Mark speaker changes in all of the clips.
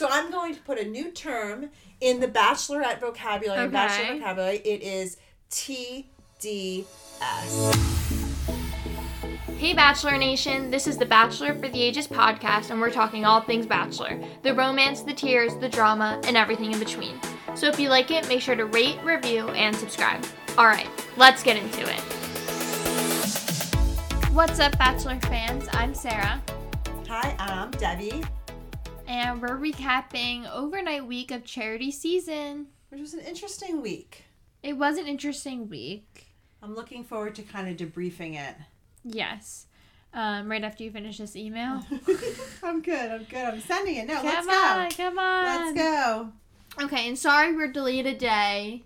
Speaker 1: So I'm going to put a new term in the bachelorette vocabulary.
Speaker 2: Okay.
Speaker 1: Bachelor vocabulary. It is TDS.
Speaker 2: Hey, Bachelor Nation, this is the Bachelor for the Ages podcast, and we're talking all things Bachelor the romance, the tears, the drama, and everything in between. So if you like it, make sure to rate, review, and subscribe. Alright, let's get into it. What's up, Bachelor fans? I'm Sarah,
Speaker 1: Hi, I'm Debbie.
Speaker 2: And we're recapping overnight week of charity season.
Speaker 1: Which was an interesting week.
Speaker 2: It was an interesting week.
Speaker 1: I'm looking forward to kind of debriefing it.
Speaker 2: Yes. Um, right after you finish this email.
Speaker 1: I'm good. I'm good. I'm sending it. No,
Speaker 2: come
Speaker 1: let's
Speaker 2: on,
Speaker 1: go.
Speaker 2: come on.
Speaker 1: Let's go.
Speaker 2: Okay, and sorry we're delayed a day.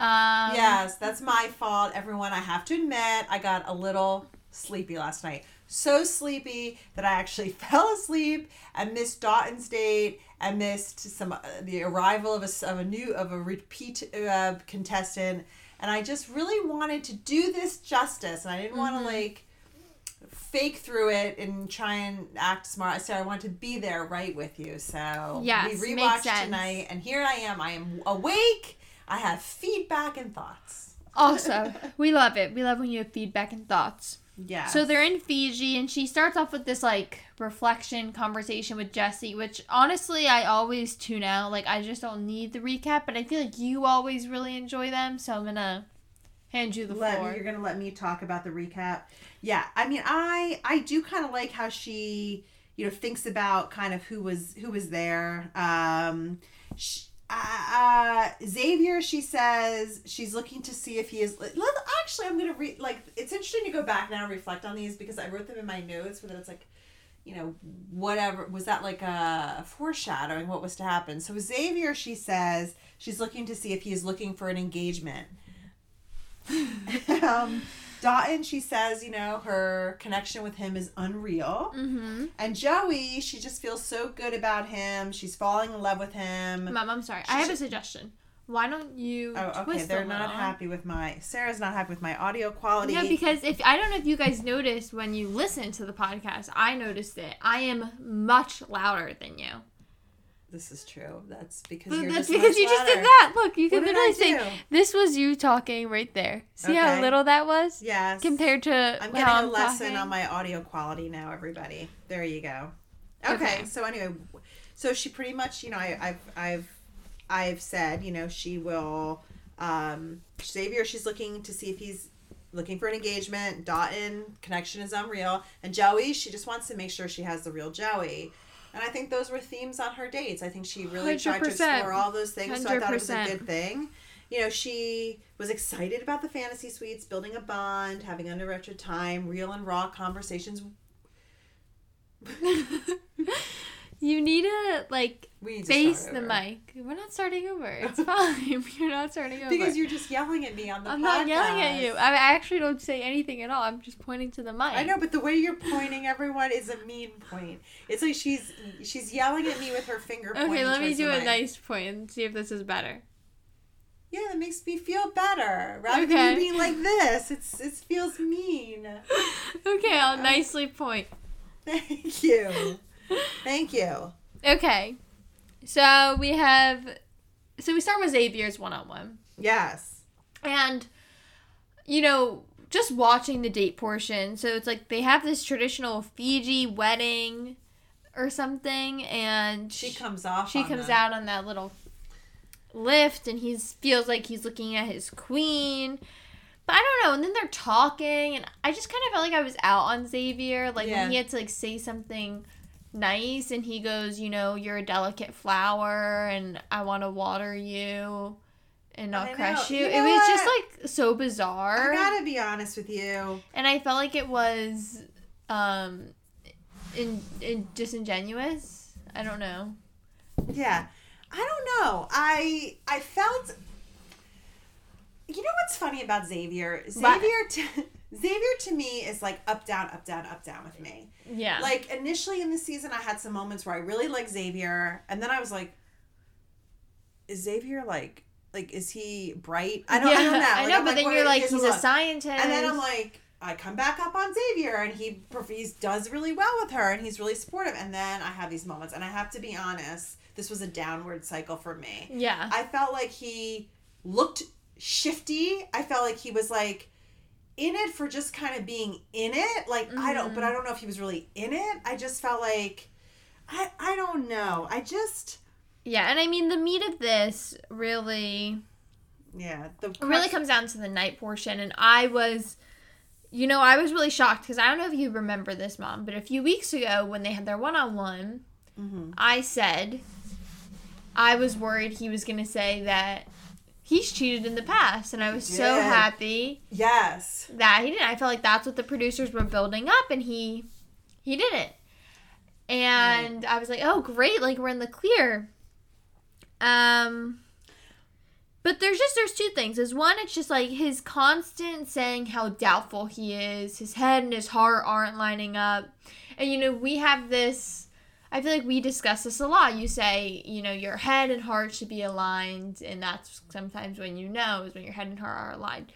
Speaker 2: Um,
Speaker 1: yes, that's my fault, everyone. I have to admit, I got a little sleepy last night. So sleepy that I actually fell asleep and missed Dotun's date and missed some uh, the arrival of a, of a new of a repeat uh, contestant. And I just really wanted to do this justice, and I didn't want to like fake through it and try and act smart. I said I want to be there right with you. So
Speaker 2: Yes,
Speaker 1: we rewatched tonight, and here I am. I am awake. I have feedback and thoughts.
Speaker 2: Awesome. we love it. We love when you have feedback and thoughts.
Speaker 1: Yeah.
Speaker 2: So they're in Fiji, and she starts off with this like reflection conversation with Jesse, which honestly I always tune out. Like I just don't need the recap, but I feel like you always really enjoy them, so I'm gonna hand you the
Speaker 1: let
Speaker 2: floor.
Speaker 1: me, you're gonna let me talk about the recap. Yeah, I mean, I I do kind of like how she you know thinks about kind of who was who was there. Um, sh uh, Xavier, she says she's looking to see if he is. Actually, I'm gonna read. Like, it's interesting to go back now and reflect on these because I wrote them in my notes. Where it's like, you know, whatever was that like a foreshadowing what was to happen. So Xavier, she says she's looking to see if he is looking for an engagement. um, Dotun, she says, you know, her connection with him is unreal.
Speaker 2: mm-hmm.
Speaker 1: And Joey, she just feels so good about him. She's falling in love with him.
Speaker 2: Mom, I'm sorry. I have a suggestion. Why don't you
Speaker 1: Oh, okay.
Speaker 2: twist
Speaker 1: They're not happy with my. Sarah's not happy with my audio quality.
Speaker 2: Yeah, because if I don't know if you guys noticed when you listen to the podcast, I noticed it. I am much louder than you.
Speaker 1: This is true. That's because you're
Speaker 2: that's
Speaker 1: just
Speaker 2: because you just did that. Look, you can
Speaker 1: What
Speaker 2: literally say this was you talking right there. See how little that was
Speaker 1: Yes.
Speaker 2: compared to
Speaker 1: I'm getting
Speaker 2: I'm
Speaker 1: a lesson
Speaker 2: talking?
Speaker 1: on my audio quality now, everybody. There you go. Okay,
Speaker 2: Okay.
Speaker 1: so anyway, so she pretty much, you know, I, I've, I've, I've said, you know, she will, um, Xavier, she's looking to see if he's looking for an engagement. Dotun, connection is unreal, and Joey, she just wants to make sure she has the real Joey. And I think those were themes on her dates. I think she really tried to explore all those things. So I thought it was a good thing. You know, she was excited about the fantasy suites, building a bond, having uninterrupted time, real and raw conversations.
Speaker 2: you need to like face the mic. We're not starting over. It's fine. You're not starting over.
Speaker 1: Because you're just yelling at me on the
Speaker 2: I'm
Speaker 1: podcast.
Speaker 2: not yelling at you. I actually don't say anything at all. I'm just pointing to the mic.
Speaker 1: I know, but the way you're pointing everyone is a mean point. It's like she's she's yelling at me with her finger.
Speaker 2: Okay, let me do a
Speaker 1: mic.
Speaker 2: nice point and see if this is better.
Speaker 1: Yeah, that makes me feel better. Rather
Speaker 2: Okay.
Speaker 1: than you being like this, it's it feels mean.
Speaker 2: Okay, I'll uh, nicely point.
Speaker 1: Thank you. Thank you.
Speaker 2: Okay. So we have so we start with Xavier's one on one.
Speaker 1: Yes.
Speaker 2: And you know, just watching the date portion, so it's like they have this traditional Fiji wedding or something and
Speaker 1: She comes off.
Speaker 2: she comes
Speaker 1: the-
Speaker 2: out on that little lift and he feels like he's looking at his queen. But I don't know. And then they're talking, and I just kind of felt like I was out on Xavier. Like
Speaker 1: Yeah.
Speaker 2: when he had to like say something nice, and he goes, "You know, you're a delicate flower, and I want to water you, and not crush you."
Speaker 1: You
Speaker 2: it
Speaker 1: know
Speaker 2: was just like so bizarre,
Speaker 1: I gotta be honest with you.
Speaker 2: and I felt like it was, um, in, in disingenuous. I don't know.
Speaker 1: Yeah. I don't know. I I felt You know what's funny about Xavier? Xavier Xavier to me is like up down up down up down with me.
Speaker 2: Yeah.
Speaker 1: Like initially in the season I had some moments where I really liked Xavier and then I was like is Xavier like like is he bright? I don't I don't know.
Speaker 2: I know,
Speaker 1: I'm
Speaker 2: but then you're like, he's a
Speaker 1: look?
Speaker 2: scientist.
Speaker 1: And then I'm like, I come back up on Xavier, and he he does really well with her, and he's really supportive. And then I have these moments, and I have to be honest. this was a downward cycle for me.
Speaker 2: Yeah.
Speaker 1: I felt like he looked shifty. I felt like he was like in it for just kind of being in it. Like I don't, but I mm-hmm. don't know if he was really in it. I just felt like I I don't know. I just
Speaker 2: yeah, and I mean the meat of this really
Speaker 1: yeah the
Speaker 2: it really comes down to the night portion and I was you know, I was really shocked because I don't know if you remember this, mom, but a few weeks ago when they had their one on one, I said I was worried he was going to say that he's cheated in the past. And I was so happy
Speaker 1: yes
Speaker 2: that he didn't. I felt like that's what the producers were building up and he he didn't. And I was like, "Oh, great, like we're in the clear." Um but there's just there's two things. Is one, it's just like his constant saying how doubtful he is. His head and his heart aren't lining up. And you know, we have this I feel like we discuss this a lot. You say, you know, your head and heart should be aligned, and that's sometimes when you know is when your head and heart are aligned.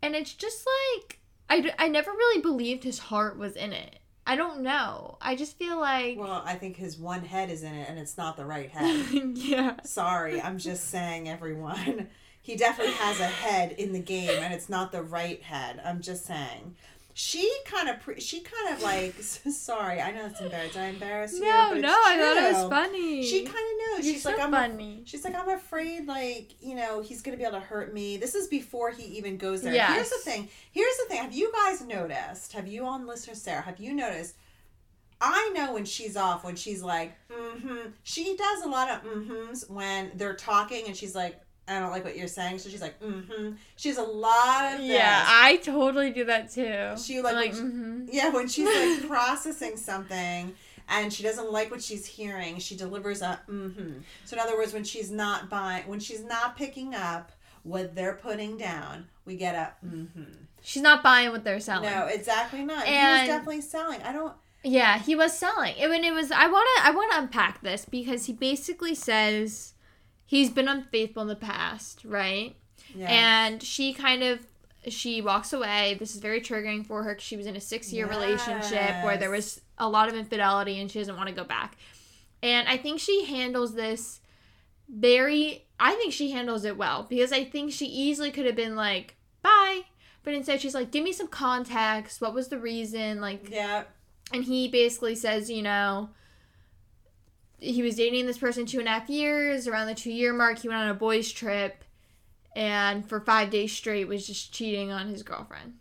Speaker 2: And it's just like I, I never really believed his heart was in it. I don't know. I just feel like
Speaker 1: well I think his one head is in it and it's not the right head
Speaker 2: yeah.
Speaker 1: sorry I'm just saying everyone he definitely has a head in the game and it's not the right head I'm just saying she kind of pre- she kind of like sorry I know it's embarrassing I embarrass you
Speaker 2: No,
Speaker 1: But
Speaker 2: no, I thought it was funny.
Speaker 1: She kind of knows.
Speaker 2: You're
Speaker 1: She's
Speaker 2: so
Speaker 1: like, I'm
Speaker 2: funny.
Speaker 1: She's like, I'm afraid, like, you know, he's gonna be able to hurt me. This is before he even goes there.
Speaker 2: Yes.
Speaker 1: Here's the thing. Here's the thing. Have you guys noticed? Have you on listener Sarah? Have you noticed? I know when she's off, when she's like, mm-hmm. She does a lot of mm-hms when they're talking, and she's like, I don't like what you're saying. So she's like, mm-hmm. She's a lot of.
Speaker 2: Yeah, I totally do that too.
Speaker 1: She, like,
Speaker 2: like mhm.
Speaker 1: Yeah, when she's like processing something and she doesn't like what she's hearing, she delivers a mm-hmm. So in other words, when she's not buying, when she's not picking up what they're putting down, we get a mm-hmm.
Speaker 2: she's not buying what they're selling.
Speaker 1: No, exactly not. he
Speaker 2: And-
Speaker 1: was definitely selling. I don't.
Speaker 2: Yeah, he was selling. I mean, it was. I want to. I want to unpack this because he basically says he's been unfaithful in the past, right?
Speaker 1: Yeah.
Speaker 2: And she kind of she walks away. This is very triggering for her 'cause she was in a six year relationship where there was a lot of infidelity and she doesn't want to go back. And I think she handles this very. I think she handles it well because I think she easily could have been like, bye. But instead, she's like, give me some context. What was the reason? Like,
Speaker 1: yeah.
Speaker 2: and he basically says, you know, he was dating this person two and a half years. Around the two year mark, he went on a boys' trip, and for five days straight was just cheating on his girlfriend.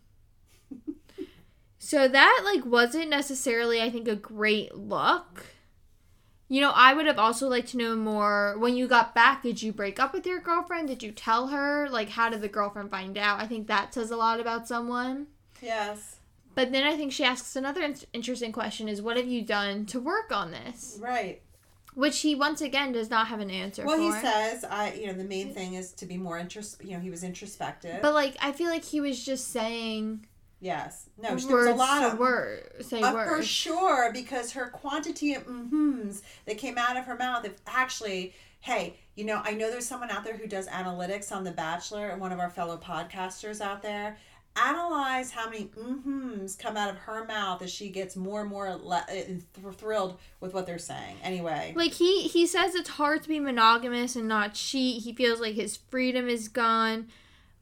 Speaker 2: so that like wasn't necessarily, I think, a great look. You know, I would have also liked to know more. When you got back, did you break up with your girlfriend? Did you tell her? Like, how did the girlfriend find out? I think that says a lot about someone.
Speaker 1: Yes.
Speaker 2: But then I think she asks another in- interesting question is what have you done to work on this?
Speaker 1: Right.
Speaker 2: Which he once again does not have an answer for.
Speaker 1: Well,
Speaker 2: for.
Speaker 1: he says, I. You know, the main thing is to be more intros. You know, he was introspective.
Speaker 2: but like I feel like he was just saying
Speaker 1: yes. No, there was a lot of
Speaker 2: words say
Speaker 1: Uh, for sure, because her quantity of mm-hms that came out of her mouth, if actually, hey, you know, I know there's someone out there who does analytics on The Bachelor, and one of our fellow podcasters out there. Analyze how many mm-hms come out of her mouth as she gets more and more le- uh, thrilled with what they're saying. Anyway,
Speaker 2: Like he he says it's hard to be monogamous and not cheat. He feels like his freedom is gone.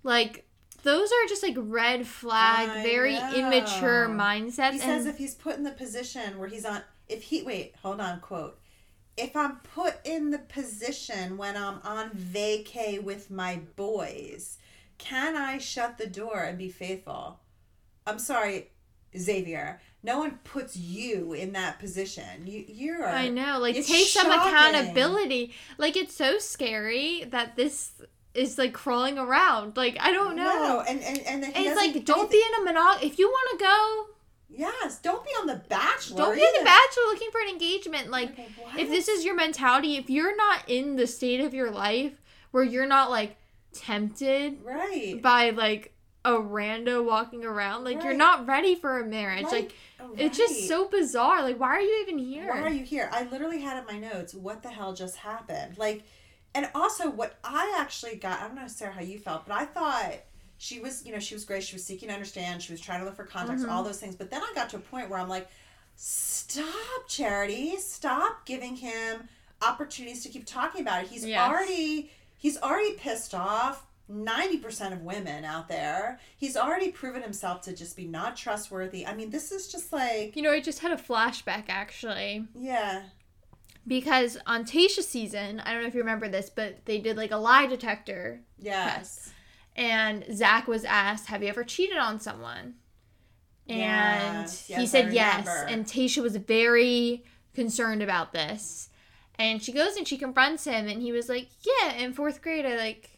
Speaker 2: Like those are just like red flag,
Speaker 1: I
Speaker 2: very immature
Speaker 1: know.
Speaker 2: mindsets.
Speaker 1: he says if he's put in the position where he's on, if he wait, hold on, quote. If I'm put in the position when I'm on vacay with my boys, can I shut the door and be faithful? I'm sorry, Xavier. No one puts you in that position. You you're
Speaker 2: I know, like take some accountability. Like it's so scary that this is like crawling around. Like I don't know.
Speaker 1: No, and and and, he
Speaker 2: And it's like, don't be in a monog. If you want to go,
Speaker 1: Yes, don't be on the Bachelor.
Speaker 2: don't be in the. Bachelor looking for an engagement. Like,
Speaker 1: Okay,
Speaker 2: if this is your mentality, if you're not in the state of your life where you're not like tempted
Speaker 1: right,
Speaker 2: by like a rando walking around, like you're not ready for a marriage.
Speaker 1: Right.
Speaker 2: Like, it's just so bizarre. Like, why are you even here?
Speaker 1: Why are you here? I literally had in my notes, what the hell just happened? Like, and also what I actually got, I don't know, Sarah, how you felt, but I thought she was, you know, she was great. She was seeking to understand. She was trying to look for context,
Speaker 2: Mm-hmm.
Speaker 1: all those things. But then I got to a point where I'm like, stop, Charity. Stop giving him opportunities to keep talking about it. He's
Speaker 2: Yes.
Speaker 1: already he's already pissed off 90% of women out there. He's already proven himself to just be not trustworthy. I mean, this is just like
Speaker 2: You know, I just had a flashback actually.
Speaker 1: yeah.
Speaker 2: Because on Tayshia's season, I don't know if you remember this, but they did like a lie detector
Speaker 1: Yes.
Speaker 2: and Zach was asked, Have you ever cheated on someone? And
Speaker 1: Yes,
Speaker 2: he
Speaker 1: yes, I
Speaker 2: said yes. And Tasha was very concerned about this. And she goes and she confronts him, and he was like, Yeah, in fourth grade, I like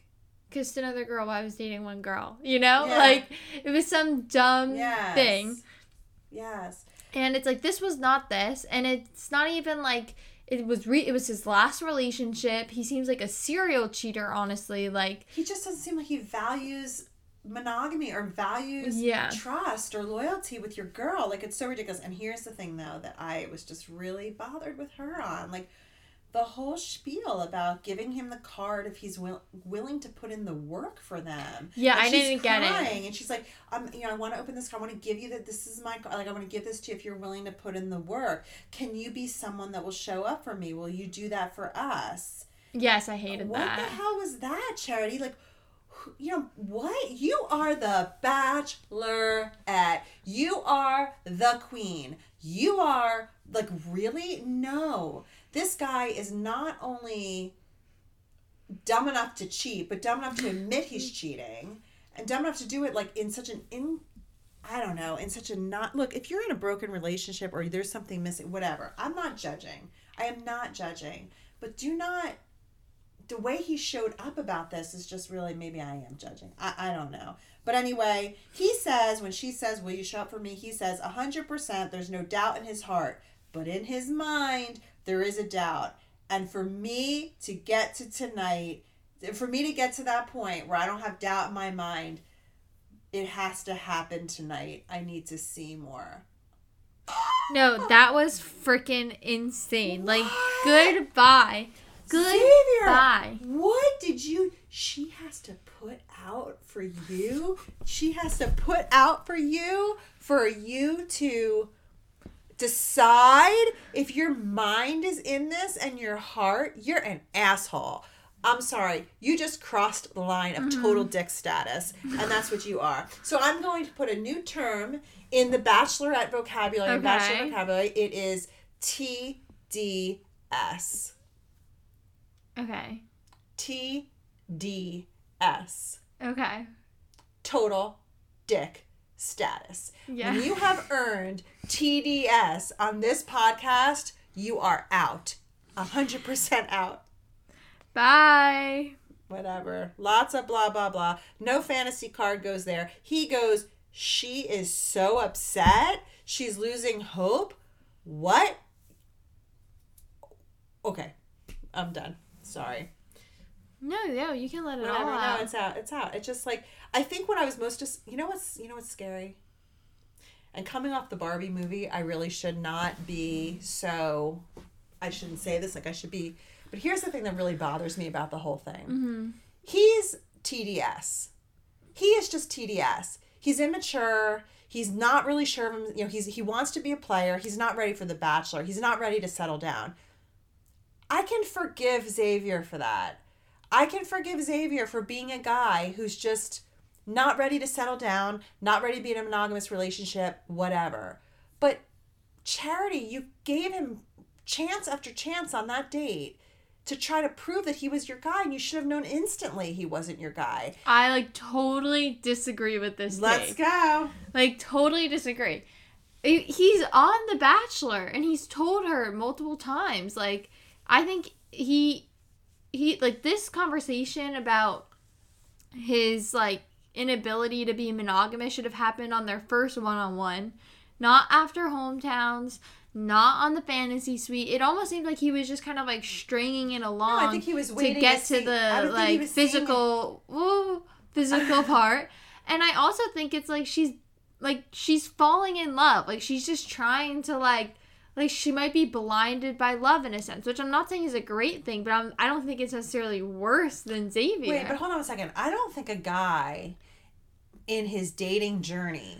Speaker 2: kissed another girl while I was dating one girl. You know?
Speaker 1: Yeah.
Speaker 2: Like, it was some dumb
Speaker 1: Yes.
Speaker 2: thing.
Speaker 1: Yes.
Speaker 2: And it's like, this was not this. And it's not even like. It was re- it was his last relationship. He seems like a serial cheater, honestly. Like
Speaker 1: He just doesn't seem like he values monogamy or values
Speaker 2: Yeah.
Speaker 1: trust or loyalty with your girl. Like it's so ridiculous. And here's the thing though that I was just really bothered with her on. Like the whole spiel about giving him the card if he's will- willing to put in the work for them.
Speaker 2: Yeah,
Speaker 1: And
Speaker 2: I
Speaker 1: she's
Speaker 2: didn't get it.
Speaker 1: crying, And she's like, I'm, you know, I want to open this card. I want to give you that. This is my card. Like, I want to give this to you if you're willing to put in the work. Can you be someone that will show up for me? Will you do that for us?
Speaker 2: Yes, I hated
Speaker 1: what
Speaker 2: that.
Speaker 1: What the hell was that, Charity? Like, who- you know what? You are the bachelorette. You are the queen. You are like really no. This guy is not only dumb enough to cheat, but dumb enough to admit he's mm-hmm. cheating, and dumb enough to do it like in such an in. I don't know, in such a not look, if you're in a broken relationship or there's something missing, whatever, I'm not judging. I am not judging. But do not the way he showed up about this is just really maybe I am judging. I, I don't know. But anyway, he says when she says, Will you show up for me? He says hundred percent there's no doubt in his heart. But in his mind, there is a doubt. And for me to get to tonight, for me to get to that point where I don't have doubt in my mind, it has to happen tonight. I need to see more.
Speaker 2: No, that was freaking insane. Like,
Speaker 1: What?
Speaker 2: goodbye.
Speaker 1: Xavier,
Speaker 2: Goodbye.
Speaker 1: what did you? She has to put out for you. She has to put out for you for you to decide if your mind is in this and your heart. You're an asshole. I'm sorry, you just crossed the line of total mm-hmm. dick status, and that's what you are. So I'm going to put a new term in the bachelorette vocabulary,
Speaker 2: Okay.
Speaker 1: bachelor vocabulary. It is TDS.
Speaker 2: Okay.
Speaker 1: TDS.
Speaker 2: Okay.
Speaker 1: Total dick status.
Speaker 2: Yeah.
Speaker 1: When you have earned TDS on this podcast, you are out. 100% out.
Speaker 2: Bye.
Speaker 1: Whatever. Lots of blah, blah, blah. No fantasy card goes there. He goes, She is so upset. She's losing hope. What? Okay. I'm done. Sorry.
Speaker 2: No, no, you can let it
Speaker 1: Whatever.
Speaker 2: all
Speaker 1: No, it's out. It's out. It's just like I think what I was most just you know what's you know what's scary? And coming off the Barbie movie, I really should not be so I shouldn't say this like I should be but here's the thing that really bothers me about the whole thing.
Speaker 2: Mm-hmm.
Speaker 1: He's TDS. He is just TDS. He's immature. He's not really sure of him. You know, he's he wants to be a player. He's not ready for the bachelor. He's not ready to settle down. I can forgive Xavier for that. I can forgive Xavier for being a guy who's just not ready to settle down, not ready to be in a monogamous relationship, whatever. But Charity, you gave him chance after chance on that date to try to prove that he was your guy, and you should have known instantly he wasn't your guy.
Speaker 2: I like totally disagree with this. Let's take.
Speaker 1: go.
Speaker 2: Like totally disagree. He's on The Bachelor and he's told her multiple times. Like I think he he like this conversation about his like inability to be monogamous should have happened on their first one-on-one, not after hometowns, not on the fantasy suite. It almost seemed like he was just kind of like stringing it along
Speaker 1: I think he was
Speaker 2: to get
Speaker 1: to see-
Speaker 2: the
Speaker 1: I would think he
Speaker 2: like
Speaker 1: was seeing it.
Speaker 2: physical physical part. And I also think it's like she's like she's falling in love. Like she's just trying to like like she might be blinded by love in a sense, which I'm not saying is a great thing, but I'm I don't think it's necessarily worse than Xavier.
Speaker 1: Wait, but hold on a second. I don't think a guy in his dating journey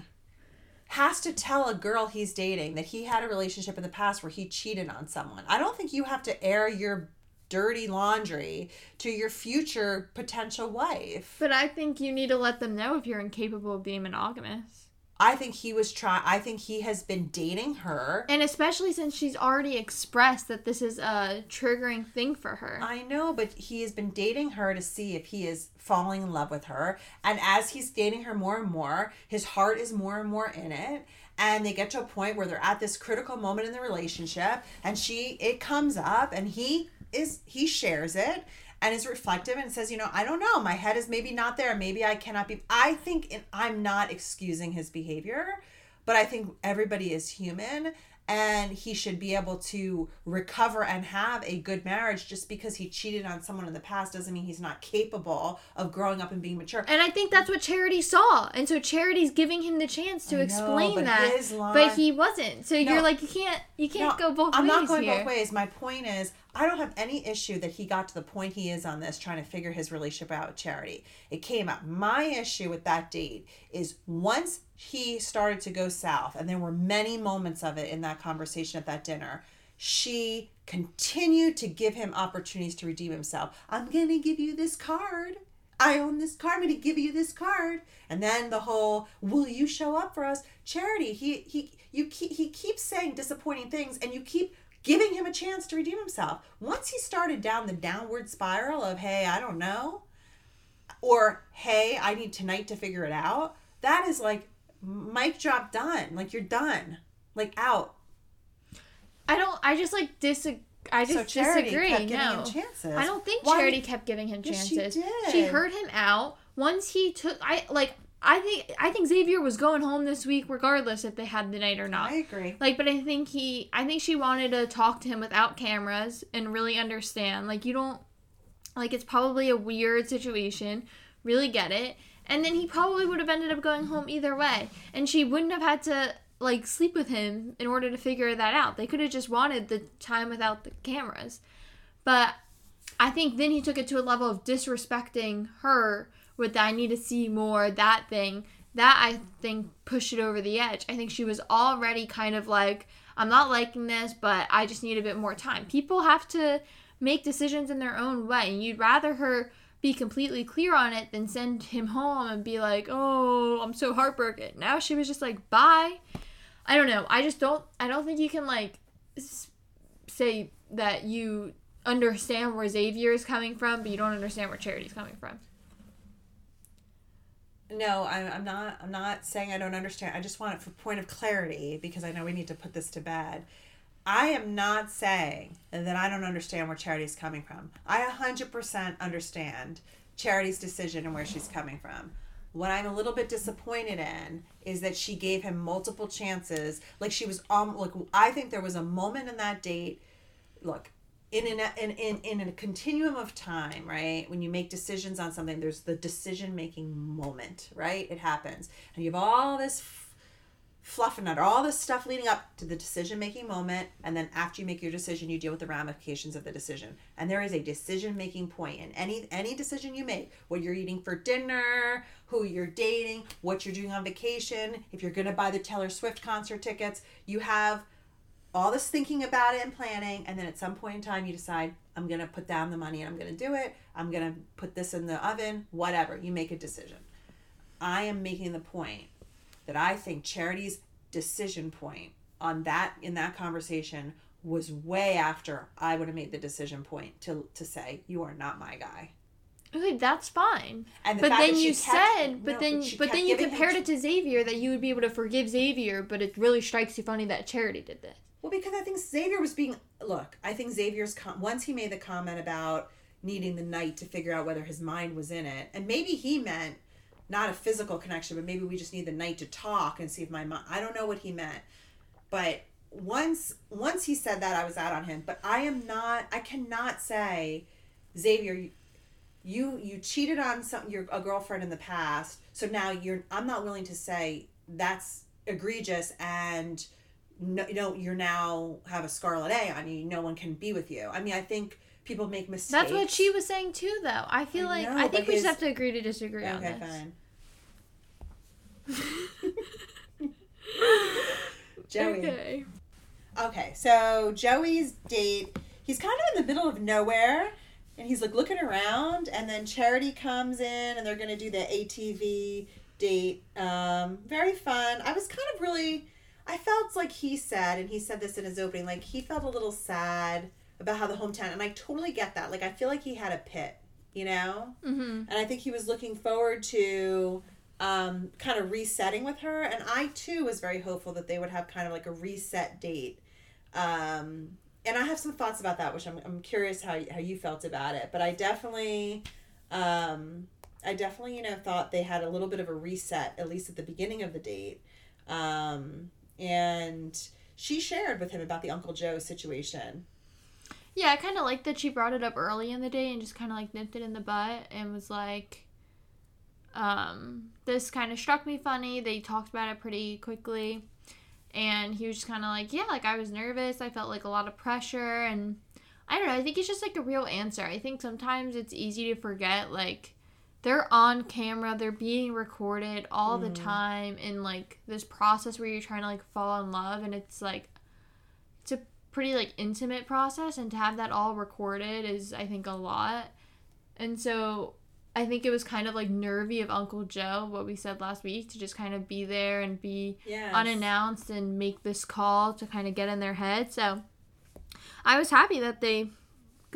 Speaker 1: has to tell a girl he's dating that he had a relationship in the past where he cheated on someone. I don't think you have to air your dirty laundry to your future potential wife.
Speaker 2: But I think you need to let them know if you're incapable of being monogamous.
Speaker 1: I think he was trying. I think he has been dating her.
Speaker 2: And especially since she's already expressed that this is a triggering thing for her.
Speaker 1: I know, but he has been dating her to see if he is falling in love with her. And as he's dating her more and more, his heart is more and more in it. And they get to a point where they're at this critical moment in the relationship, and she, it comes up, and he is, he shares it and is reflective and says, you know, I don't know, my head is maybe not there. Maybe I cannot be. I think I'm not excusing his behavior, but I think everybody is human and he should be able to recover and have a good marriage just because he cheated on someone in the past doesn't mean he's not capable of growing up and being mature
Speaker 2: and i think that's what charity saw and so charity's giving him the chance to know, explain but that line, but he wasn't so no, you're like you can't you can't no, go both ways.
Speaker 1: i'm
Speaker 2: ways
Speaker 1: not going
Speaker 2: here.
Speaker 1: both ways my point is I don't have any issue that he got to the point he is on this trying to figure his relationship out with Charity. It came up. My issue with that date is once he started to go south, and there were many moments of it in that conversation at that dinner, she continued to give him opportunities to redeem himself. I'm going to give you this card. I own this card. I'm going to give you this card. And then the whole, will you show up for us? Charity, he, he, you keep, he keeps saying disappointing things and you keep giving him a chance to redeem himself. Once he started down the downward spiral of, hey, I don't know, or hey, I need tonight to figure it out, that is like mic drop done. Like you're done. Like out.
Speaker 2: I don't I just like disagree I just so disagree. no, I don't think Why? Charity kept giving him chances. Yes, she, did. she heard him out. Once he took, I like I think I think Xavier was going home this week regardless if they had the night or not.
Speaker 1: I agree.
Speaker 2: Like, but I think he I think she wanted to talk to him without cameras and really understand. Like you don't like it's probably a weird situation. Really get it. And then he probably would have ended up going home either way. And she wouldn't have had to like sleep with him in order to figure that out. They could have just wanted the time without the cameras. But I think then he took it to a level of disrespecting her with I need to see more, that thing, that I think pushed it over the edge. I think she was already kind of like, I'm not liking this, but I just need a bit more time. People have to make decisions in their own way. And you'd rather her be completely clear on it than send him home and be like, oh, I'm so heartbroken. Now she was just like, bye. I don't know. I just don't, I don't think you can like say that you understand where Xavier is coming from, but you don't understand where Charity's coming from.
Speaker 1: No, I'm, I'm not. I'm not saying I don't understand. I just want it for point of clarity because I know we need to put this to bed. I am not saying that I don't understand where Charity's coming from. I 100% understand Charity's decision and where she's coming from. What I'm a little bit disappointed in is that she gave him multiple chances. Like she was um like I think there was a moment in that date. Look, in an in, in in a continuum of time right when you make decisions on something there's the decision making moment right? It happens. And you have all this f- fluff and all this stuff leading up to the decision making moment and then after you make your decision you deal with the ramifications of the decision. And there is a decision making point in any any decision you make what you're eating for dinner who you're dating what you're doing on vacation. If you're going to buy the taylor swift concert tickets you have all this thinking about it and planning and then at some point in time you decide i'm going to put down the money and i'm going to do it i'm going to put this in the oven whatever you make a decision i am making the point that i think charity's decision point on that in that conversation was way after i would have made the decision point to to say you are not my guy
Speaker 2: Okay, that's fine. And the but then you kept, said, but no, then but, but then you compared it to Xavier that you would be able to forgive Xavier, but it really strikes you funny that Charity did this.
Speaker 1: Well, because I think Xavier was being look. I think Xavier's com- once he made the comment about needing the night to figure out whether his mind was in it, and maybe he meant not a physical connection, but maybe we just need the night to talk and see if my mind. I don't know what he meant, but once once he said that, I was out on him. But I am not. I cannot say, Xavier. You you cheated on some your a girlfriend in the past, so now you're. I'm not willing to say that's egregious and no, you know, you're now have a scarlet A on you. No one can be with you. I mean, I think people make mistakes.
Speaker 2: That's what she was saying too, though. I feel I like know, I think we just have to agree to disagree okay, on this. fine.
Speaker 1: Joey.
Speaker 2: Okay.
Speaker 1: Okay, so Joey's date, he's kind of in the middle of nowhere and he's like looking around and then Charity comes in and they're going to do the ATV date. Um very fun. I was kind of really I felt like he said and he said this in his opening like he felt a little sad about how the hometown and I totally get that. Like I feel like he had a pit, you know?
Speaker 2: Mm-hmm.
Speaker 1: and I think he was looking forward to um, kind of resetting with her. And I too was very hopeful that they would have kind of like a reset date. Um, and I have some thoughts about that, which I'm, I'm curious how how you felt about it. But I definitely, um, I definitely you know thought they had a little bit of a reset at least at the beginning of the date. Um, and she shared with him about the Uncle Joe situation.
Speaker 2: Yeah, I kind of like that she brought it up early in the day and just kind of like nipped it in the butt and was like, um, this kind of struck me funny. They talked about it pretty quickly. And he was just kind of like, yeah, like I was nervous. I felt like a lot of pressure. And I don't know. I think it's just like a real answer. I think sometimes it's easy to forget, like, they're on camera, they're being recorded all the mm. time in like this process where you're trying to like fall in love. And it's like, it's a pretty like intimate process and to have that all recorded is i think a lot and so i think it was kind of like nervy of uncle joe what we said last week to just kind of be there and be
Speaker 1: Yeah.
Speaker 2: unannounced and make this call to kind of get in their head so i was happy that they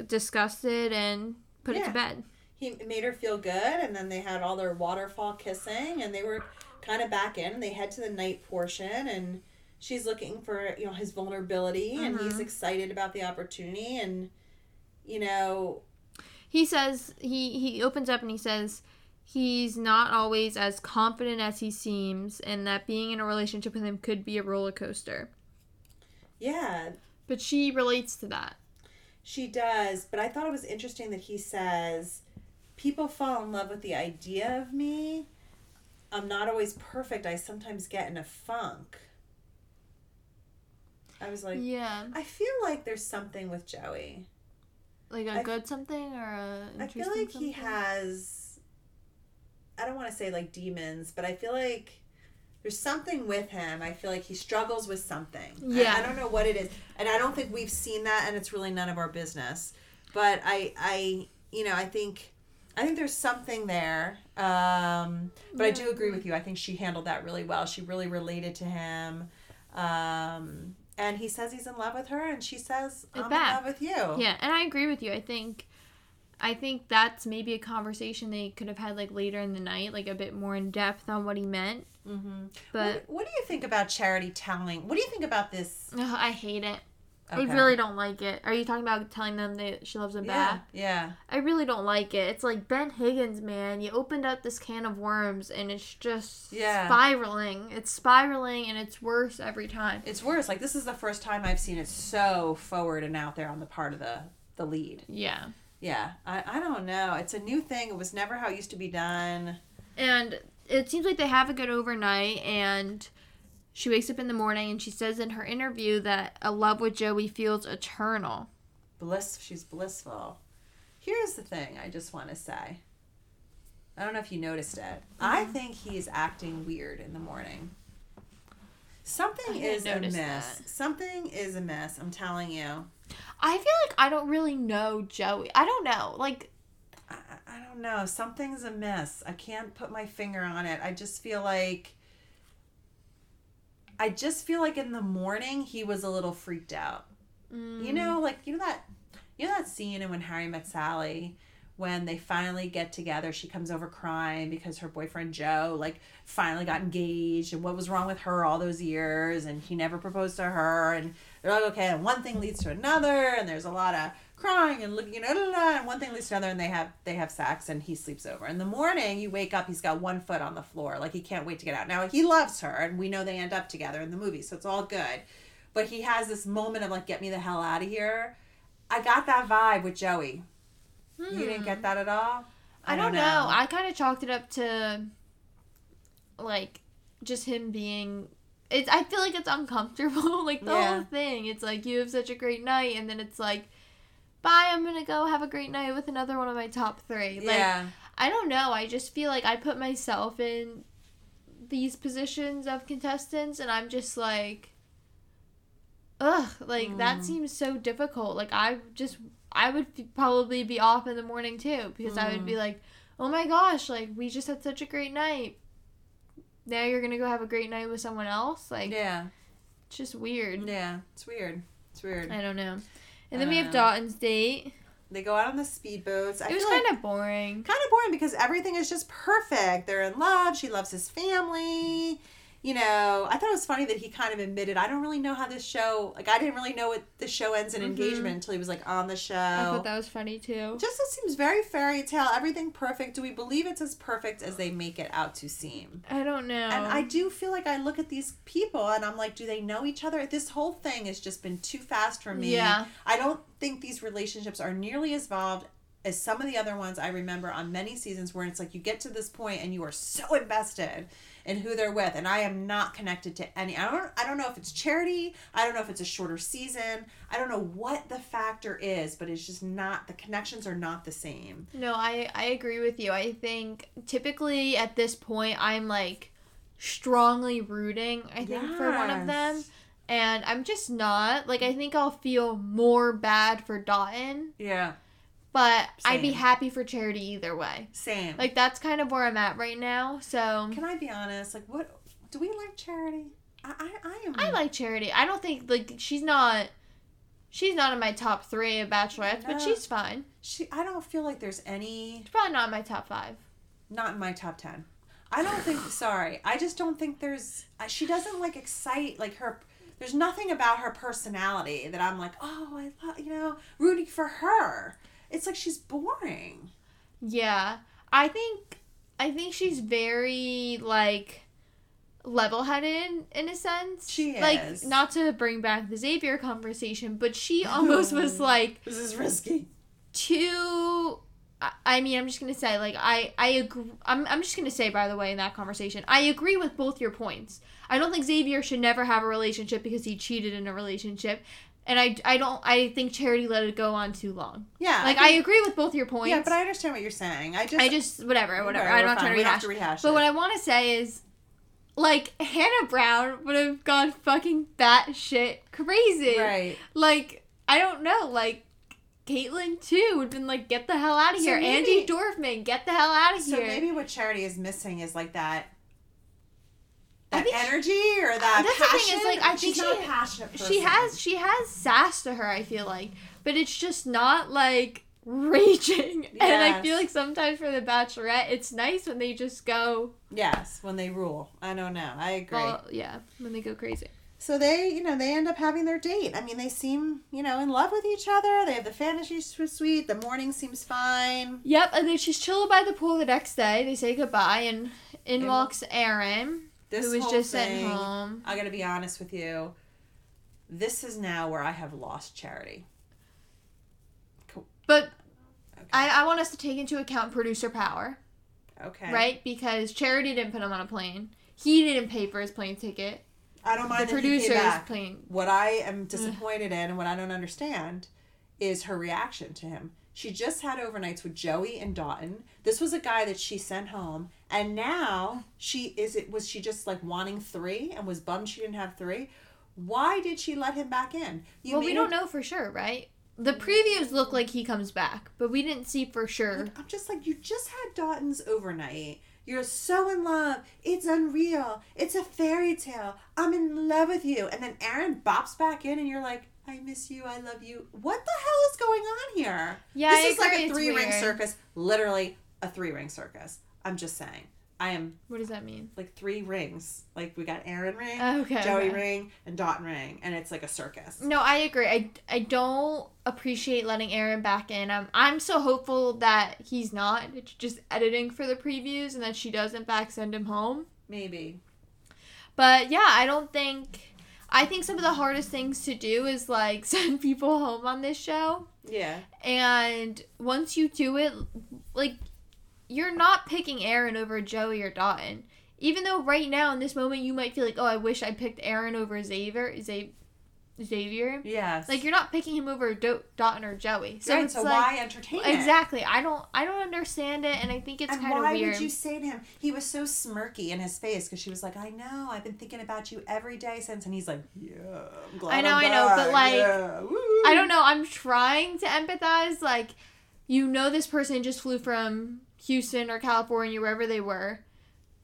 Speaker 2: discussed it and put it to bed
Speaker 1: he made her feel good and then they had all their waterfall kissing and they were kind of back in. And they head to the night portion and she's looking for you know his vulnerability and he's
Speaker 2: Mhm.
Speaker 1: excited about the opportunity and you know
Speaker 2: he says he he opens up and he says he's not always as confident as he seems and that being in a relationship with him could be a roller coaster.
Speaker 1: Yeah.
Speaker 2: But she relates to that.
Speaker 1: She does but i thought it was interesting that he says people fall in love with the idea of me i'm not always perfect i sometimes get in a funk i was like
Speaker 2: yeah
Speaker 1: i feel like there's something with joey
Speaker 2: like a
Speaker 1: I
Speaker 2: good something or a
Speaker 1: I feel like he has. I don't want to say like demons, but I feel like there's something with him. I feel like he struggles with something. I-
Speaker 2: Yeah.
Speaker 1: I, don't know what it is, and I don't think we've seen that, and it's really none of our business. But I, I, you know, I think, I think there's something there. Um, but I do agree with you. I think she handled that really well. She really related to him. Um, and he says he's in love with her, and she says, "I'm
Speaker 2: back.
Speaker 1: in love with you."
Speaker 2: yeah and i agree with you i think i think that's maybe a conversation they could have had like later in the night like a bit more in depth on what he meant
Speaker 1: Mm-hmm.
Speaker 2: but
Speaker 1: what, what do you think about charity telling? What do you think about this?
Speaker 2: ugh, i hate it
Speaker 1: Okay.
Speaker 2: i really don't like it are you talking about telling them that she loves him
Speaker 1: yeah,
Speaker 2: back
Speaker 1: yeah,
Speaker 2: I really don't like it. It's like Ben Higgins, man. You opened up this can of worms and it's just
Speaker 1: Yeah.
Speaker 2: spiraling. It's spiraling and it's worse every time.
Speaker 1: it's worse. Like this is the first time I've seen it so forward and out there on the part of the the lead.
Speaker 2: Yeah.
Speaker 1: Yeah, I, I don't know. It's a new thing. It was never how it used to be done.
Speaker 2: And it seems like they have a good overnight and she wakes up in the morning and she says in her interview that a love with Joey feels eternal.
Speaker 1: Bliss. She's blissful. Here's the thing. I just want to say. I don't know if you noticed it. I mm-hmm. think he's acting weird in the morning. Something is amiss.
Speaker 2: that.
Speaker 1: Something is amiss. I'm telling you.
Speaker 2: I feel like I don't really know Joey. I don't know. Like
Speaker 1: I, I don't know. Something's amiss. I can't put my finger on it. I just feel like. I just feel like in the morning he was a little freaked out.
Speaker 2: mm,
Speaker 1: You know, like you know that, you know that scene in When Harry Met Sally, when they finally get together. She comes over crying because her boyfriend Joe like finally got engaged, and what was wrong with her all those years, and he never proposed to her, and they're like, okay, and one thing leads to another, and there's a lot of crying and looking, and one thing leads to another, and they have they have sex, and he sleeps over. In the morning, you wake up, he's got one foot on the floor, like he can't wait to get out. Now he loves her, and we know they end up together in the movie, so it's all good. But he has this moment of like, get me the hell out of here. I got that vibe with Joey. You didn't get that at all.
Speaker 2: Hmm. I don't know. I kind of chalked it up to like just him being it's I feel like it's uncomfortable like the
Speaker 1: Yeah.
Speaker 2: whole thing. It's like you have such a great night and then it's like bye, I'm to go have a great night with another one of my top 3. Like
Speaker 1: yeah.
Speaker 2: I don't know. I just feel like I put myself in these positions of contestants and I'm just like ugh, like that
Speaker 1: Mm.
Speaker 2: seems so difficult. Like I just I would f- probably be off in the morning too because I would
Speaker 1: Mm.
Speaker 2: be like, "Oh my gosh, like we just had such a great night. Now you're to go have a great night with someone else?" Like
Speaker 1: Yeah.
Speaker 2: it's just weird.
Speaker 1: Yeah. It's weird. It's weird.
Speaker 2: I don't know. And then we have
Speaker 1: Uh,
Speaker 2: Dotun's date.
Speaker 1: They go out on the speedboats. I
Speaker 2: It was
Speaker 1: feel like-
Speaker 2: kind of boring.
Speaker 1: kind of boring because everything is just perfect. They're in love. She loves his family. You know, I thought it was funny that he kind of admitted, I don't really know how this show, like, I didn't really know what the show ends in
Speaker 2: Mhm.
Speaker 1: engagement until he was, like, on the show.
Speaker 2: I thought that was funny too.
Speaker 1: just it seems very fairy tale, everything perfect. Do we believe it's as perfect as they make it out to seem?
Speaker 2: I don't know.
Speaker 1: And I do feel like I look at these people and I'm like, do they know each other? This whole thing has just been too fast for me.
Speaker 2: Yeah.
Speaker 1: I don't think these relationships are nearly as involved as some of the other ones I remember on many seasons where it's like you get to this point and you are so invested in who they're with and I am not connected to any I don't I don't know if it's charity, I don't know if it's a shorter season. I don't know what the factor is, but it's just not the connections are not the same.
Speaker 2: No, I I agree with you. I think typically at this point I'm like strongly rooting, I think, for one of them. And I'm just not. Like I think I'll feel more bad for Dotun,
Speaker 1: Yeah.
Speaker 2: But I'd be happy for Charity either way.
Speaker 1: Same.
Speaker 2: Like that's kind of where I'm at right now. So
Speaker 1: Can I be honest? Like, what do we like charity? I, I, I am.
Speaker 2: I like Charity. I don't think like she's not she's not in my top three of bachelorettes, but she's fine.
Speaker 1: She. I don't feel like there's any.
Speaker 2: She's probably not in my top five.
Speaker 1: Not in my top ten. I don't think. sorry, I just don't think there's. She doesn't like excite like her. There's nothing about her personality that I'm like, oh, I love you know, rooting for her. It's like she's boring.
Speaker 2: Yeah. I think I think she's very like level-headed in a sense.
Speaker 1: She is.
Speaker 2: Like not to bring back the Xavier conversation, but she almost was like
Speaker 1: This is risky.
Speaker 2: too I- I mean, I'm just gonna say, like, I I agree. I'm I'm just gonna say, by the way, in that conversation, I agree with both your points. I don't think Xavier should never have a relationship because he cheated in a relationship, and I I don't I think Charity let it go on too long.
Speaker 1: Yeah.
Speaker 2: Like, I,
Speaker 1: think-
Speaker 2: agree with both your points.
Speaker 1: Yeah, but I understand what you're saying. I just.
Speaker 2: I just whatever, whatever.
Speaker 1: Right,
Speaker 2: I'm not
Speaker 1: fine.
Speaker 2: trying to rehash.
Speaker 1: to rehash
Speaker 2: But what I want to say is, like Hannah Brown would have gone fucking batshit crazy.
Speaker 1: Right.
Speaker 2: Like I don't know, like. Kaitlyn too would have been like, get the hell out of
Speaker 1: So
Speaker 2: here.
Speaker 1: maybe-
Speaker 2: Andi Dorfman, get the hell out of
Speaker 1: So
Speaker 2: here.
Speaker 1: So maybe what Charity is missing is like that. That
Speaker 2: think she-
Speaker 1: energy or uh, that
Speaker 2: That's the thing,
Speaker 1: passion.
Speaker 2: is, like, I think
Speaker 1: She's not
Speaker 2: she-
Speaker 1: a passionate person.
Speaker 2: she has she has sass to her, I feel like. But it's just not like raging. And I feel like sometimes for the Bachelorette, it's nice when they just go
Speaker 1: Yes, when they rule. I don't know. I agree.
Speaker 2: well, yeah, when they go crazy.
Speaker 1: so they, you know, they end up having their date. I mean, they seem, you know, in love with each other. They have the fantasy suite. The morning seems fine.
Speaker 2: Yep, and then she's chilling by the pool the next day. They say goodbye, and in
Speaker 1: And-
Speaker 2: walks Aaron,
Speaker 1: This
Speaker 2: who was just
Speaker 1: thing,
Speaker 2: sent home.
Speaker 1: I got to be honest with you. This is now where I have lost Charity.
Speaker 2: But
Speaker 1: Okay.
Speaker 2: I, I want us to take into account producer power,
Speaker 1: okay.
Speaker 2: right? Because Charity didn't put him on a plane. He didn't pay for his plane ticket.
Speaker 1: I don't mind
Speaker 2: The
Speaker 1: that he came
Speaker 2: producer's plane.
Speaker 1: What I am disappointed in and what I don't understand is her reaction to him. She just had overnights with Joey and Dotun. This was a guy that she sent home, and now she is it was she just like wanting three and was bummed she didn't have three. Why did she let him back in? You
Speaker 2: well, we don't know for sure, right? The previews look like he comes back, but we didn't see for sure.
Speaker 1: I'm just like you just had Dotun's overnight. You're so in love. It's unreal. It's a fairy tale. I'm in love with you. And then Aaron bops back in, and you're like, I miss you. I love you. What the hell is going on here?
Speaker 2: Yeah,
Speaker 1: this
Speaker 2: I
Speaker 1: is like a three ring circus. Literally a three ring circus. I'm just saying. I am
Speaker 2: What does that mean?
Speaker 1: like three rings. Like we got Aaron ring, oh,
Speaker 2: Okay.
Speaker 1: Joey
Speaker 2: okay.
Speaker 1: ring, and Dot ring, and it's like a circus.
Speaker 2: No, I agree. I, I don't appreciate letting Aaron back in. I'm I'm so hopeful that he's not. Just editing for the previews and that she doesn't back send him home.
Speaker 1: Maybe.
Speaker 2: But yeah, I don't think. I think some of the hardest things to do is like send people home on this show.
Speaker 1: Yeah.
Speaker 2: And once you do it, like, you're not picking Aaron over Joey or Dotun. Even though right now in this moment you might feel like, oh, I wish I picked Aaron over Xavier, Xavier, Xavier.
Speaker 1: Yes.
Speaker 2: Like you're not picking him over Do- Dotun or Joey. So
Speaker 1: right,
Speaker 2: it's
Speaker 1: so
Speaker 2: like
Speaker 1: why entertain it?
Speaker 2: exactly. I don't I don't understand it, and I think it's kind of weird.
Speaker 1: why would you say to him? He was so smirky in his face because she was like, "I know, I've been thinking about you every day since," and he's like, "Yeah, I'm glad
Speaker 2: I know,
Speaker 1: I'm
Speaker 2: I know, but, like,
Speaker 1: yeah.
Speaker 2: I don't know. I'm trying to empathize. Like, you know, this person just flew from Houston or California, wherever they were,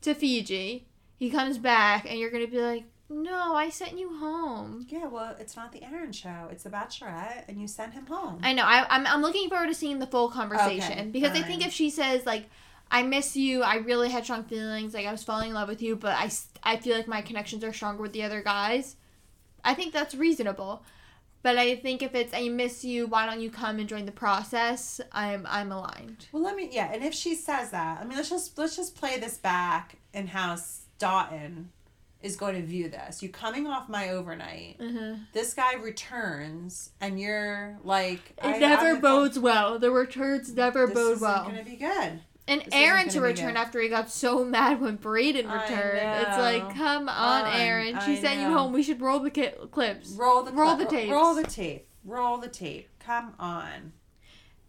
Speaker 2: to Fiji. He comes back, and you're gonna be like, "No, I sent you home."
Speaker 1: Yeah, well, it's not the Aaron show; it's the Bachelorette, and you sent him home.
Speaker 2: I know. I, I'm I'm looking forward to seeing the full conversation
Speaker 1: Okay,
Speaker 2: because I think if she says like. I miss you. I really had strong feelings. Like I was falling in love with you, but I I feel like my connections are stronger with the other guys. I think that's reasonable. But I think if it's I miss you, why don't you come and join the process? I'm I'm aligned.
Speaker 1: Well, let me yeah, and if she says that, I mean, let's just let's just play this back and how Stoughton is going to view this. You coming off my overnight.
Speaker 2: Mm-hmm.
Speaker 1: This guy returns, and you're like,
Speaker 2: It never bodes well. The returns never
Speaker 1: This
Speaker 2: bode
Speaker 1: isn't
Speaker 2: well.
Speaker 1: gonna be good.
Speaker 2: And
Speaker 1: this
Speaker 2: Aaron to return after he got so mad when
Speaker 1: Brayden
Speaker 2: returned. It's like, come on, Aaron. She
Speaker 1: I
Speaker 2: sent you home. We should roll the ki- clips.
Speaker 1: Roll the
Speaker 2: Roll
Speaker 1: clip-
Speaker 2: the tapes.
Speaker 1: Roll the tape. Roll the tape. Come on.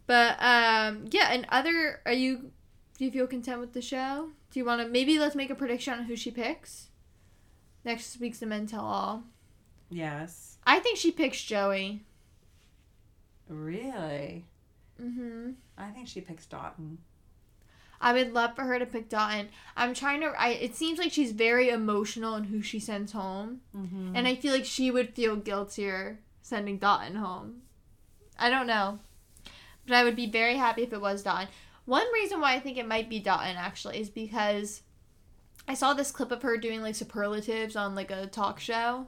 Speaker 2: But um, yeah. And other, are you? Do you feel content with the show? Do you want to maybe let's make a prediction on who she picks? Next week's the men tell all.
Speaker 1: Yes.
Speaker 2: I think she picks Joey.
Speaker 1: Really.
Speaker 2: Mm-hmm.
Speaker 1: I think she picks Dotun.
Speaker 2: I would love for her to pick Dotun. I'm trying to. I. It seems like she's very emotional in who she sends home.
Speaker 1: Mm-hmm.
Speaker 2: And I feel like she would feel guiltier sending Dotun home. I don't know. But I would be very happy if it was Dotun. One reason why I think it might be Dotun actually is because I saw this clip of her doing like superlatives on like a talk show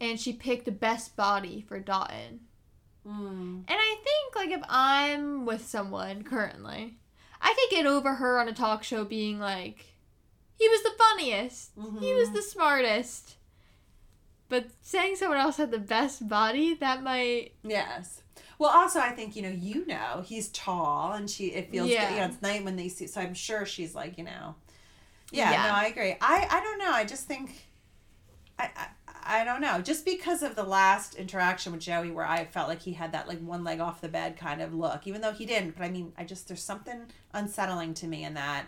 Speaker 2: and she picked the best body for Dotun.
Speaker 1: Mm.
Speaker 2: And I think like if I'm with someone currently, I could get over her on a talk show being like he was the funniest. He was
Speaker 1: Mhm.
Speaker 2: the smartest. But saying someone else had the best body, that might
Speaker 1: Yes. Well, also, I think you know, you know, he's tall, and she. It feels
Speaker 2: Yeah.
Speaker 1: good. You know, it's night when they see. So I'm sure she's like, you know. Yeah.
Speaker 2: Yeah.
Speaker 1: No, I agree. I I don't know. I just think. I, I I don't know. Just because of the last interaction with Joey, where I felt like he had that like one leg off the bed kind of look, even though he didn't. But I mean, I just there's something unsettling to me in that.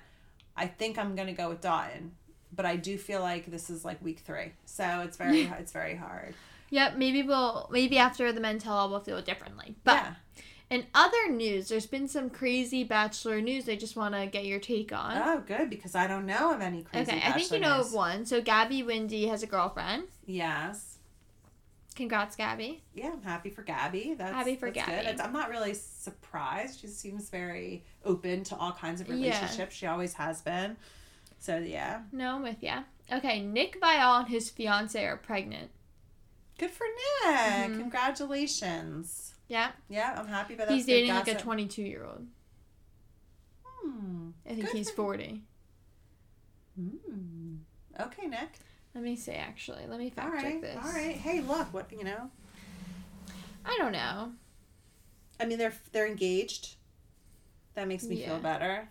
Speaker 1: I think I'm gonna go with Dotun, but I do feel like this is like week three, so it's very it's very hard.
Speaker 2: Yep, maybe we'll maybe after the men tell all we'll feel differently. But
Speaker 1: yeah.
Speaker 2: In other news, there's been some crazy bachelor news I just wanna get your take on.
Speaker 1: Oh, good because I don't know of any crazy. Bachelor.
Speaker 2: Okay, I think you know
Speaker 1: bachelor
Speaker 2: of one. So Gabby Windey has a girlfriend.
Speaker 1: Yes.
Speaker 2: Congrats, Gabby.
Speaker 1: Yeah, I'm happy for Gabby. That's
Speaker 2: Happy for
Speaker 1: that's
Speaker 2: Gabby.
Speaker 1: Good. I'm not really surprised. She seems very open to all kinds of
Speaker 2: Yeah.
Speaker 1: relationships. She always has been. So yeah,
Speaker 2: No, I'm with ya. Okay, Nick Viall and his fiance are pregnant.
Speaker 1: good for Nick.
Speaker 2: Mhm.
Speaker 1: Congratulations.
Speaker 2: Yeah,
Speaker 1: Yeah, I'm happy. But that's
Speaker 2: he's dating like a 22 year old.
Speaker 1: Hmm.
Speaker 2: I think
Speaker 1: Good
Speaker 2: he's 40.
Speaker 1: Hmm. Okay, Nick.
Speaker 2: Let me see. Actually, let me fact
Speaker 1: right.
Speaker 2: check this.
Speaker 1: All right. Hey, look. What you know?
Speaker 2: I don't know.
Speaker 1: I mean, they're they're engaged. That makes me
Speaker 2: Yeah.
Speaker 1: feel better.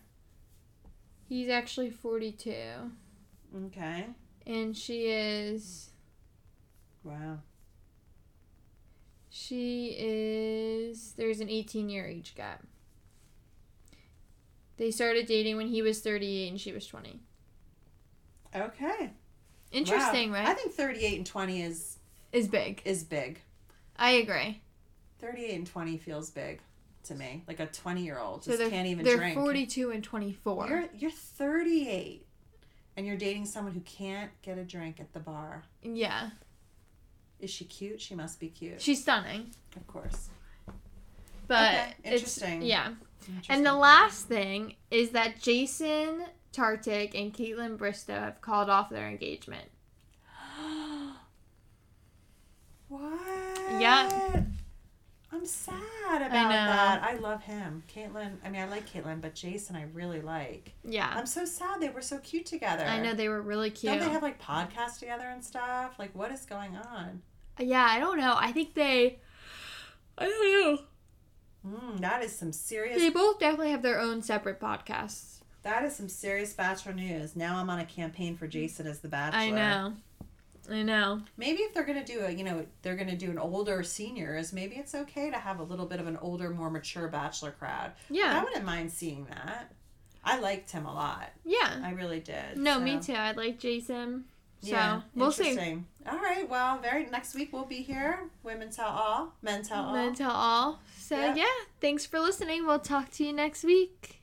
Speaker 2: He's actually 42,
Speaker 1: Okay.
Speaker 2: and she is.
Speaker 1: Wow.
Speaker 2: She is. There's an 18 year age gap. They started dating when he was 38 and she was 20.
Speaker 1: Okay.
Speaker 2: Interesting,
Speaker 1: Wow. I think 38 and 20 is
Speaker 2: Is big.
Speaker 1: is big.
Speaker 2: I agree.
Speaker 1: 38 and 20 feels big to me. Like a 20 year old just can't even
Speaker 2: they're
Speaker 1: drink.
Speaker 2: 42 and 24.
Speaker 1: You're you're 38 and you're dating someone who can't get a drink at the bar.
Speaker 2: yeah.
Speaker 1: Is she cute? She must be cute.
Speaker 2: She's stunning.
Speaker 1: Of course.
Speaker 2: But
Speaker 1: Okay,
Speaker 2: it's
Speaker 1: interesting.
Speaker 2: yeah. And the last thing is that Jason Tartick and Kaitlyn Bristowe have called off their engagement.
Speaker 1: what?
Speaker 2: Yeah.
Speaker 1: I'm sad about
Speaker 2: know.
Speaker 1: that. I love him. Kaitlyn, I mean, I like Kaitlyn, but Jason, I really like.
Speaker 2: Yeah.
Speaker 1: I'm so sad they were so cute together.
Speaker 2: I know they were really cute.
Speaker 1: Don't they have like podcasts together and stuff? Like, what is going on?
Speaker 2: Yeah, I don't know. I think they I don't know.
Speaker 1: Mm, that is some serious.
Speaker 2: They both definitely have their own separate podcasts.
Speaker 1: That is some serious bachelor news. Now I'm on a campaign for Jason as the bachelor.
Speaker 2: I know. I know.
Speaker 1: Maybe if they're gonna do a, you know, they're gonna do an older seniors. Maybe it's okay to have a little bit of an older, more mature bachelor crowd.
Speaker 2: Yeah.
Speaker 1: I wouldn't mind seeing that. I liked him a lot.
Speaker 2: Yeah.
Speaker 1: I really did.
Speaker 2: No,
Speaker 1: so.
Speaker 2: me too. I like Jason. So
Speaker 1: Yeah,
Speaker 2: we'll see.
Speaker 1: All right. Well, very next week we'll be here. Women tell all. Men tell all.
Speaker 2: Men tell all. So
Speaker 1: Yeah.
Speaker 2: yeah, thanks for listening. We'll talk to you next week.